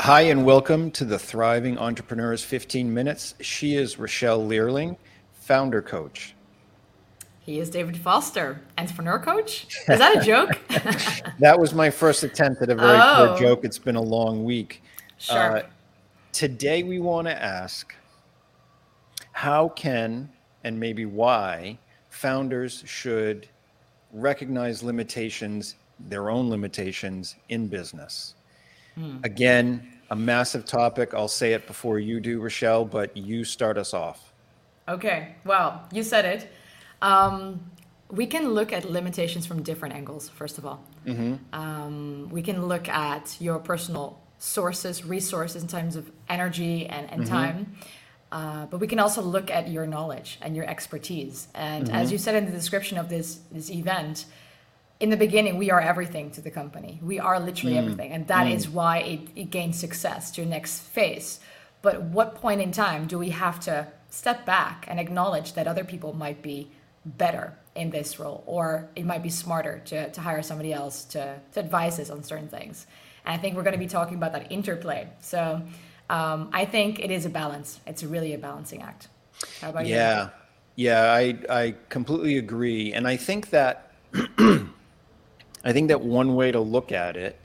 Hi, and welcome to the Thriving Entrepreneurs 15 Minutes. She is Rachelle Leerling, founder coach. He is David Foster, entrepreneur coach. Is that a joke? that was my first attempt at a very oh. poor joke. It's been a long week. Sure. Uh, today, we want to ask how can and maybe why founders should recognize limitations, their own limitations in business. Hmm. Again, a massive topic. I'll say it before you do, Rachelle, but you start us off. Okay. Well, you said it. Um, we can look at limitations from different angles, first of all. Mm-hmm. Um, we can look at your personal sources, resources in terms of energy and, and mm-hmm. time. Uh, but we can also look at your knowledge and your expertise. And mm-hmm. as you said in the description of this, this event, in the beginning, we are everything to the company. We are literally mm. everything. And that mm. is why it, it gains success to your next phase. But what point in time do we have to step back and acknowledge that other people might be better in this role or it might be smarter to, to hire somebody else to, to advise us on certain things? And I think we're going to be talking about that interplay. So um, I think it is a balance. It's really a balancing act. How about yeah. you? Yeah, Yeah, I, I completely agree. And I think that I think that one way to look at it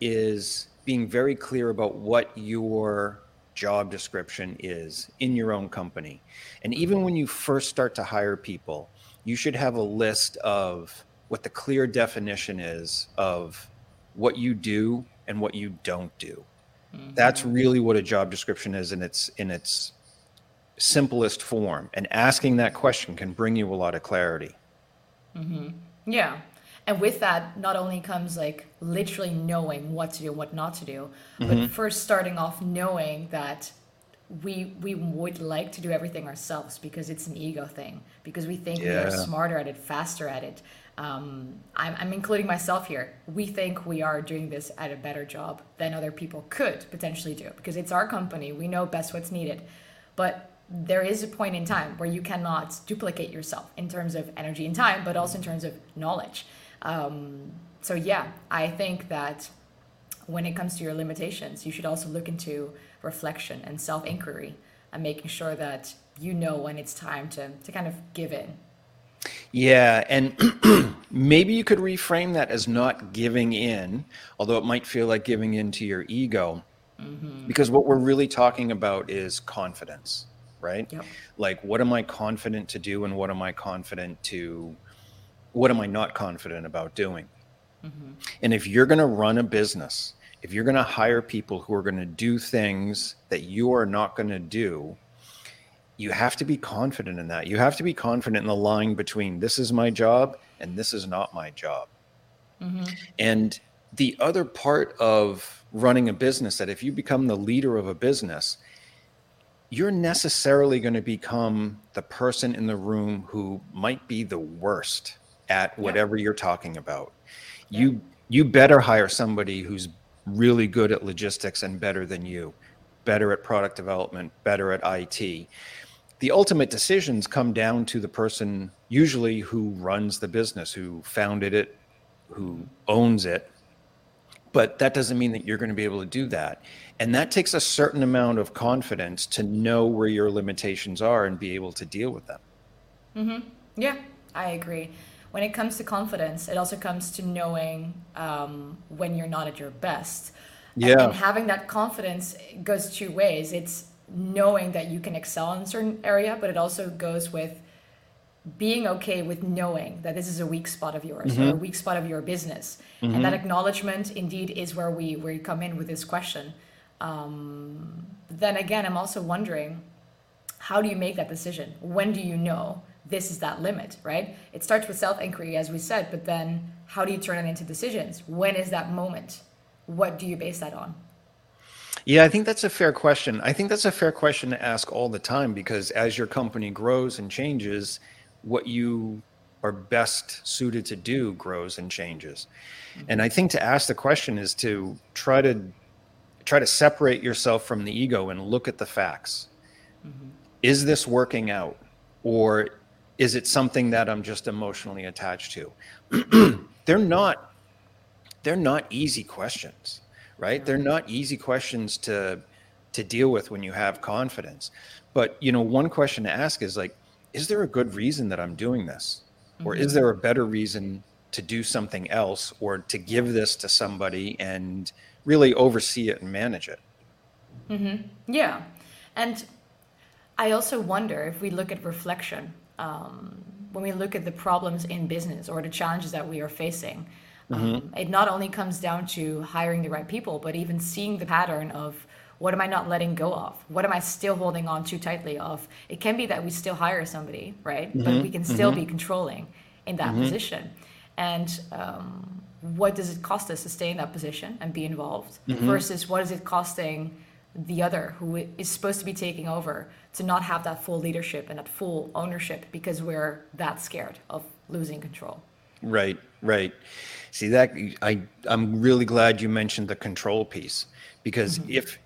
is being very clear about what your job description is in your own company. And even when you first start to hire people, you should have a list of what the clear definition is of what you do and what you don't do. Mm-hmm. That's really what a job description is in its in its simplest form. And asking that question can bring you a lot of clarity. Mm-hmm. Yeah, and with that not only comes like literally knowing what to do what not to do mm-hmm. but first starting off knowing that we we would like to do everything ourselves because it's an ego thing because we think yeah. we are smarter at it faster at it. Um, I'm, I'm including myself here. We think we are doing this at a better job than other people could potentially do because it's our company. We know best what's needed. But there is a point in time where you cannot duplicate yourself in terms of energy and time but also in terms of knowledge um, so yeah, I think that when it comes to your limitations, you should also look into reflection and self inquiry and making sure that you know when it's time to, to kind of give in. Yeah, and maybe you could reframe that as not giving in, although it might feel like giving in to your ego. Mm-hmm. Because what we're really talking about is confidence, right? Yep. Like, what am I confident to do and what am I confident to what am I not confident about doing? Mm-hmm. And if you're going to run a business, if you're going to hire people who are going to do things that you are not going to do, you have to be confident in that. You have to be confident in the line between this is my job and this is not my job. Mm-hmm. And the other part of running a business that if you become the leader of a business, you're necessarily going to become the person in the room who might be the worst at whatever yeah. you're talking about. Yeah. You you better hire somebody who's really good at logistics and better than you, better at product development, better at IT. The ultimate decisions come down to the person usually who runs the business, who founded it, who owns it. But that doesn't mean that you're going to be able to do that. And that takes a certain amount of confidence to know where your limitations are and be able to deal with them. Mm-hmm. Yeah, I agree when it comes to confidence, it also comes to knowing um, when you're not at your best. Yeah. And, and having that confidence goes two ways. It's knowing that you can excel in a certain area, but it also goes with being okay with knowing that this is a weak spot of yours mm-hmm. or a weak spot of your business. Mm-hmm. And that acknowledgement indeed is where we where you come in with this question. Um, then again, I'm also wondering, how do you make that decision? When do you know? This is that limit, right? It starts with self inquiry, as we said, but then how do you turn it into decisions? When is that moment? What do you base that on? Yeah, I think that's a fair question. I think that's a fair question to ask all the time because as your company grows and changes, what you are best suited to do grows and changes. Mm-hmm. And I think to ask the question is to try to try to separate yourself from the ego and look at the facts. Mm-hmm. Is this working out? Or is it something that I'm just emotionally attached to? they're not they're not easy questions, right? They're not easy questions to to deal with when you have confidence. But you know, one question to ask is like, is there a good reason that I'm doing this? Or is mm-hmm. there a better reason to do something else or to give this to somebody and really oversee it and manage it? Mm-hmm. Yeah. And I also wonder if we look at reflection, um, when we look at the problems in business or the challenges that we are facing, um, it not only comes down to hiring the right people, but even seeing the pattern of what am I not letting go of? What am I still holding on too tightly of? It can be that we still hire somebody, right? But we can still be controlling in that position. And um, what does it cost us to stay in that position and be involved versus what is it costing the other who is supposed to be taking over to not have that full leadership and that full ownership because we're that scared of losing control? Right, right. See that I I'm really glad you mentioned the control piece because mm-hmm. if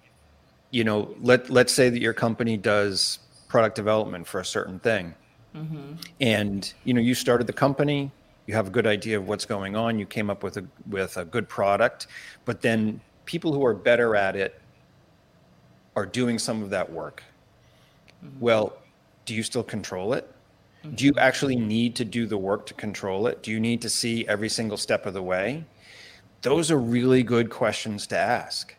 you know let let's say that your company does product development for a certain thing mm-hmm. and you know you started the company you have a good idea of what's going on you came up with a with a good product but then people who are better at it are doing some of that work mm-hmm. well do you still control it mm-hmm. do you actually need to do the work to control it? Do you need to see every single step of the way? Those are really good questions to ask.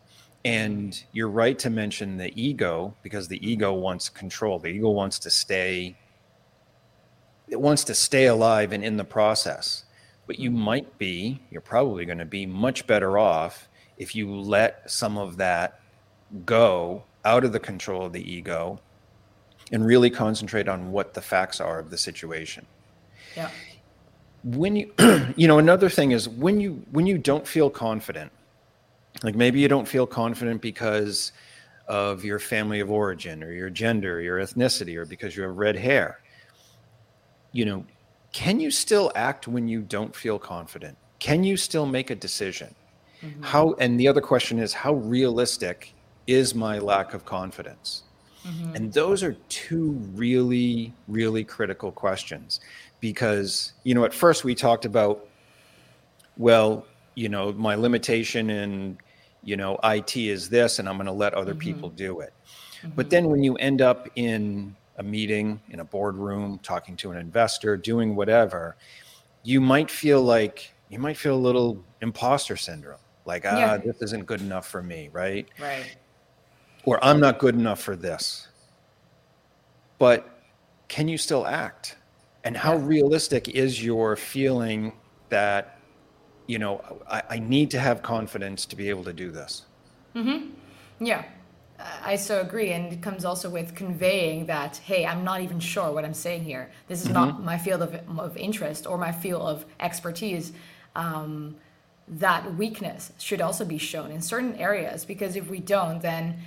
And you're right to mention the ego because the ego wants control. The ego wants to stay it wants to stay alive and in the process. But you mm-hmm. might be, you're probably going to be much better off if you let some of that go out of the control of the ego and really concentrate on what the facts are of the situation. Yeah. when you you know another thing is when you when you don't feel confident like maybe you don't feel confident because of your family of origin or your gender or your ethnicity or because you have red hair you know can you still act when you don't feel confident? Can you still make a decision? Mm-hmm. How and the other question is how realistic is my lack of confidence mm-hmm. and those are two really, really critical questions because, you know, at first we talked about, well, you know, my limitation in, you know, IT is this, and I'm going to let other mm-hmm. people do it. Mm-hmm. But then when you end up in a meeting, in a boardroom, talking to an investor, doing whatever, you might feel like, you might feel a little imposter syndrome. Like, ah, Yeah. this isn't good enough for me, right? Right. Or I'm not good enough for this. But can you still act? And how realistic is your feeling that, you know, I, I need to have confidence to be able to do this? Mm-hmm. Yeah, I so agree. And it comes also with conveying that, hey, I'm not even sure what I'm saying here. This is not my field of, of interest or my field of expertise. Um, that weakness should also be shown in certain areas because if we don't, then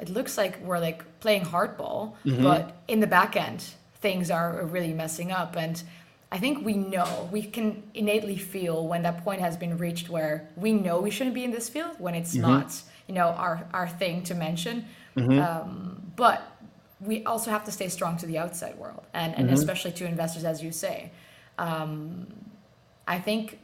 it looks like we're like playing hardball, mm-hmm. but in the back end, things are really messing up. And I think we know, we can innately feel when that point has been reached where we know we shouldn't be in this field when it's mm-hmm. not, you know, our, our thing to mention. Mm-hmm. Um, but we also have to stay strong to the outside world and, and especially to investors, as you say. Um, I think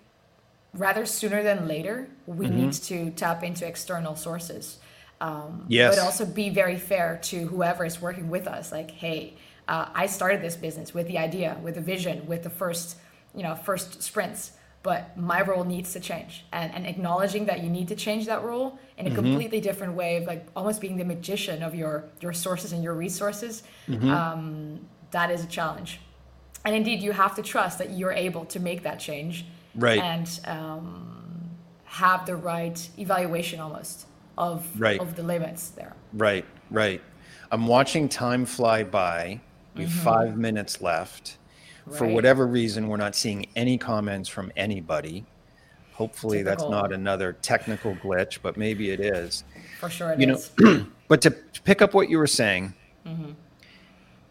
rather sooner than later, we need to tap into external sources. Um, Yes. But also be very fair to whoever is working with us. Like, hey, uh, I started this business with the idea, with the vision, with the first, you know, first sprints. But my role needs to change, and, and acknowledging that you need to change that role in a completely different way of like almost being the magician of your your sources and your resources. Um, that is a challenge, and indeed, you have to trust that you're able to make that change Right. and um, have the right evaluation almost of Right. of the limits there. Right, right. I'm watching time fly by. We have mm-hmm. five minutes left. For whatever reason, we're not seeing any comments from anybody. Hopefully, that's not another technical glitch, but maybe it is. For sure, it you is. know but to pick up what you were saying mm-hmm.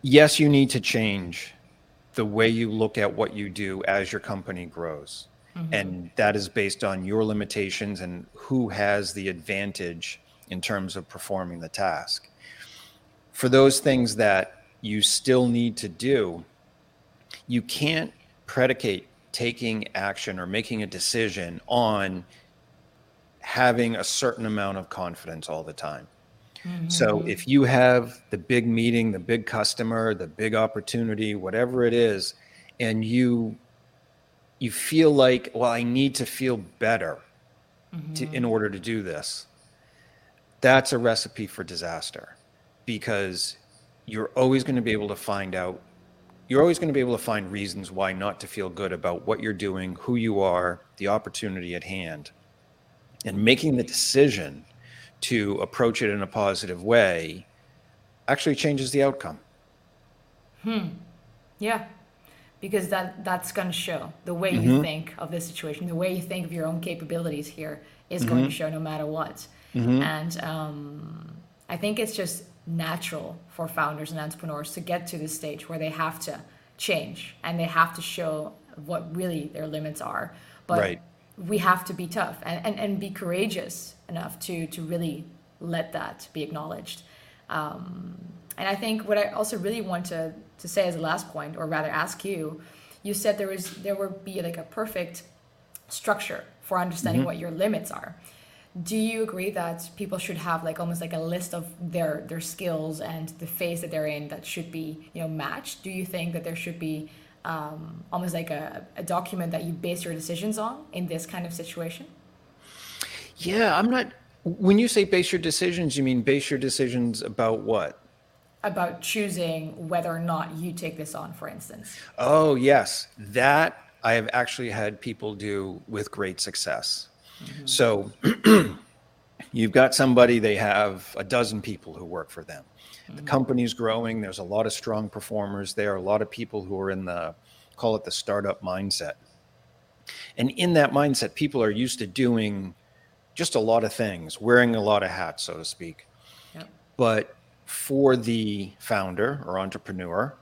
yes you need to change the way you look at what you do as your company grows and that is based on your limitations and who has the advantage in terms of performing the task for those things that you still need to do you can't predicate taking action or making a decision on having a certain amount of confidence all the time. Mm-hmm. So if you have the big meeting, the big customer, the big opportunity, whatever it is, and you you feel like, well, I need to feel better mm-hmm. to, in order to do this. That's a recipe for disaster because you're always going to be able to find out you're always going to be able to find reasons why not to feel good about what you're doing, who you are, the opportunity at hand. And making the decision to approach it in a positive way actually changes the outcome. Hmm. Yeah. Because that that's going to show the way mm-hmm. you think of the situation, the way you think of your own capabilities here is mm-hmm. going to show no matter what. Mm-hmm. And um, I think it's just natural for founders and entrepreneurs to get to this stage where they have to change and they have to show what really their limits are. But right. we have to be tough and, and, and be courageous enough to to really let that be acknowledged. Um, and I think what I also really want to, to say as a last point, or rather ask you, you said there was there would be like a perfect structure for understanding mm-hmm. what your limits are. Do you agree that people should have like almost like a list of their their skills and the phase that they're in that should be you know matched? Do you think that there should be um, almost like a, a document that you base your decisions on in this kind of situation? Yeah i'm not when you say base your decisions you mean base your decisions about what about choosing whether or not you take this on for instance oh yes that i have actually had people do with great success Mm-hmm. So you've got somebody, they have a dozen people who work for them. Mm-hmm. The company's growing. There's a lot of strong performers there, a lot of people who are in the, call it the startup mindset. And in that mindset, people are used to doing just a lot of things, wearing a lot of hats, so to speak. Yep. But for the founder or entrepreneur,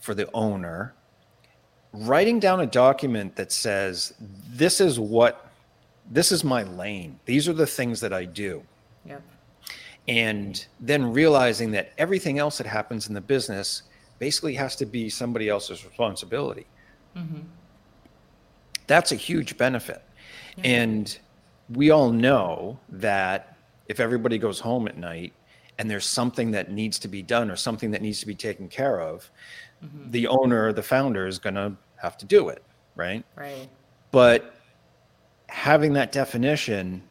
for the owner, writing down a document that says, this is what this is my lane. These are the things that I do. Yep. And then realizing that everything else that happens in the business basically has to be somebody else's responsibility. Mm-hmm. That's a huge benefit. And we all know that if everybody goes home at night and there's something that needs to be done or something that needs to be taken care of, mm-hmm. the owner, the founder is going to have to do it, right? Right. But having that definition,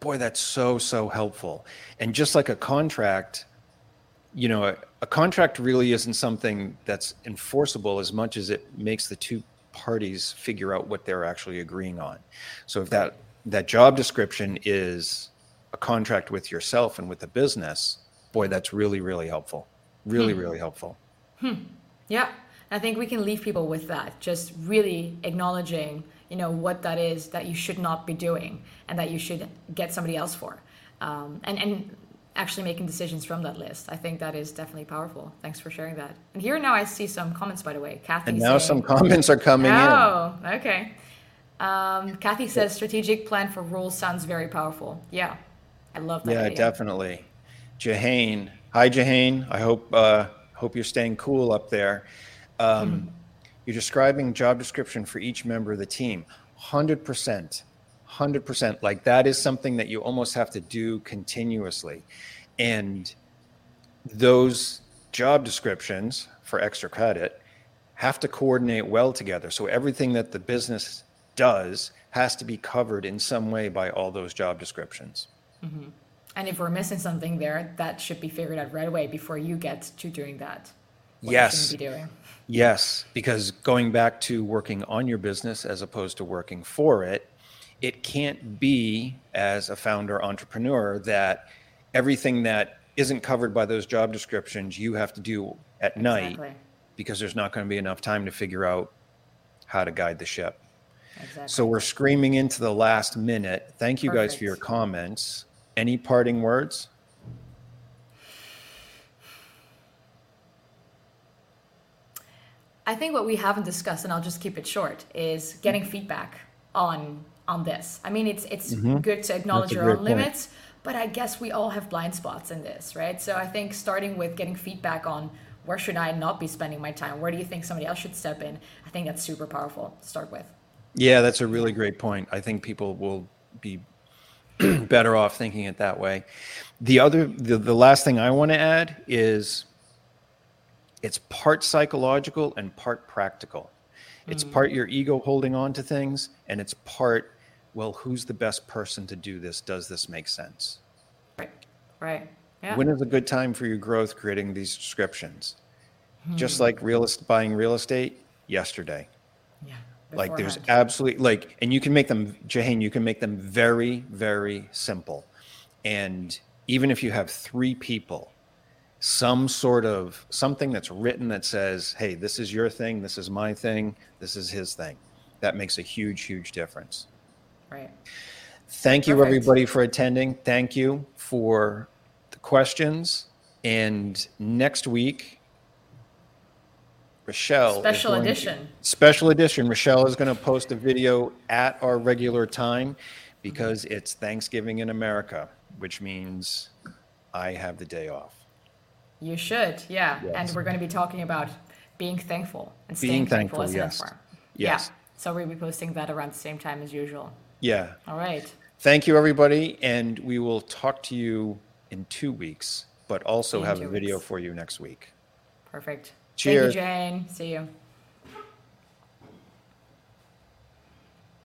boy, that's so, so helpful. And just like a contract, you know, a, a, contract really isn't something that's enforceable as much as it makes the two parties figure out what they're actually agreeing on. So if that that job description is contract with yourself and with the business, boy, that's really, really helpful. Really, hmm. really helpful. Hmm. Yeah. I think we can leave people with that, just really acknowledging you know what that is that you should not be doing and that you should get somebody else for um, and and actually making decisions from that list i think that is definitely powerful thanks for sharing that and here now i see some comments by the way kathy and now saying, some comments are coming oh, in oh okay um, kathy says strategic plan for rules sounds very powerful yeah i love that yeah idea. definitely jahane hi jahane i hope uh, hope you're staying cool up there um, mm you're describing job description for each member of the team. 100%. 100%. Like that is something that you almost have to do continuously. And those job descriptions for extra credit have to coordinate well together. So everything that the business does has to be covered in some way by all those job descriptions. Mm-hmm. And if we're missing something there, that should be figured out right away before you get to doing that. yes. Yes, because going back to working on your business as opposed to working for it, it can't be as a founder entrepreneur that everything that isn't covered by those job descriptions you have to do at night exactly. because there's not going to be enough time to figure out how to guide the ship. Exactly. So we're screaming into the last minute. Thank you Perfect. guys for your comments. Any parting words? I think what we haven't discussed, and I'll just keep it short, is getting feedback on on this. I mean, it's it's mm-hmm. good to acknowledge your own point. limits, but I guess we all have blind spots in this, right? So I think starting with getting feedback on where should I not be spending my time? Where do you think somebody else should step in? I think that's super powerful to start with. Yeah, that's a really great point. I think people will be better off thinking it that way. The other, the, the last thing I want to add is it's part psychological and part practical. It's mm. part your ego holding on to things, and it's part, well, who's the best person to do this? Does this make sense? Right, right. Yeah. When is a good time for your growth creating these subscriptions? Hmm. Just like real buying real estate yesterday. Yeah. Like there's absolutely like, and you can make them, Jahane, you can make them very, very simple. And even if you have three people, some sort of something that's written that says, hey, this is your thing, this is my thing, this is his thing. That makes a huge, huge difference. Right. Thank you, Perfect. everybody, for attending. Thank you for the questions. And next week, Rachelle. Special edition. To, special edition. Rachelle is going to post a video at our regular time because it's Thanksgiving in America, which means I have the day off. You should, yeah. Yes. And we're going to be talking about being thankful and staying being thankful, thankful as yes. Yes. Yeah. So we'll be posting that around the same time as usual. Yeah. All right. Thank you, everybody. And we will talk to you in two weeks, but also in have a video weeks. for you next week. Perfect. Cheers. Thank you, Jane. See you.